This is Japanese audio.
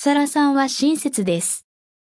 サラさんは親切です。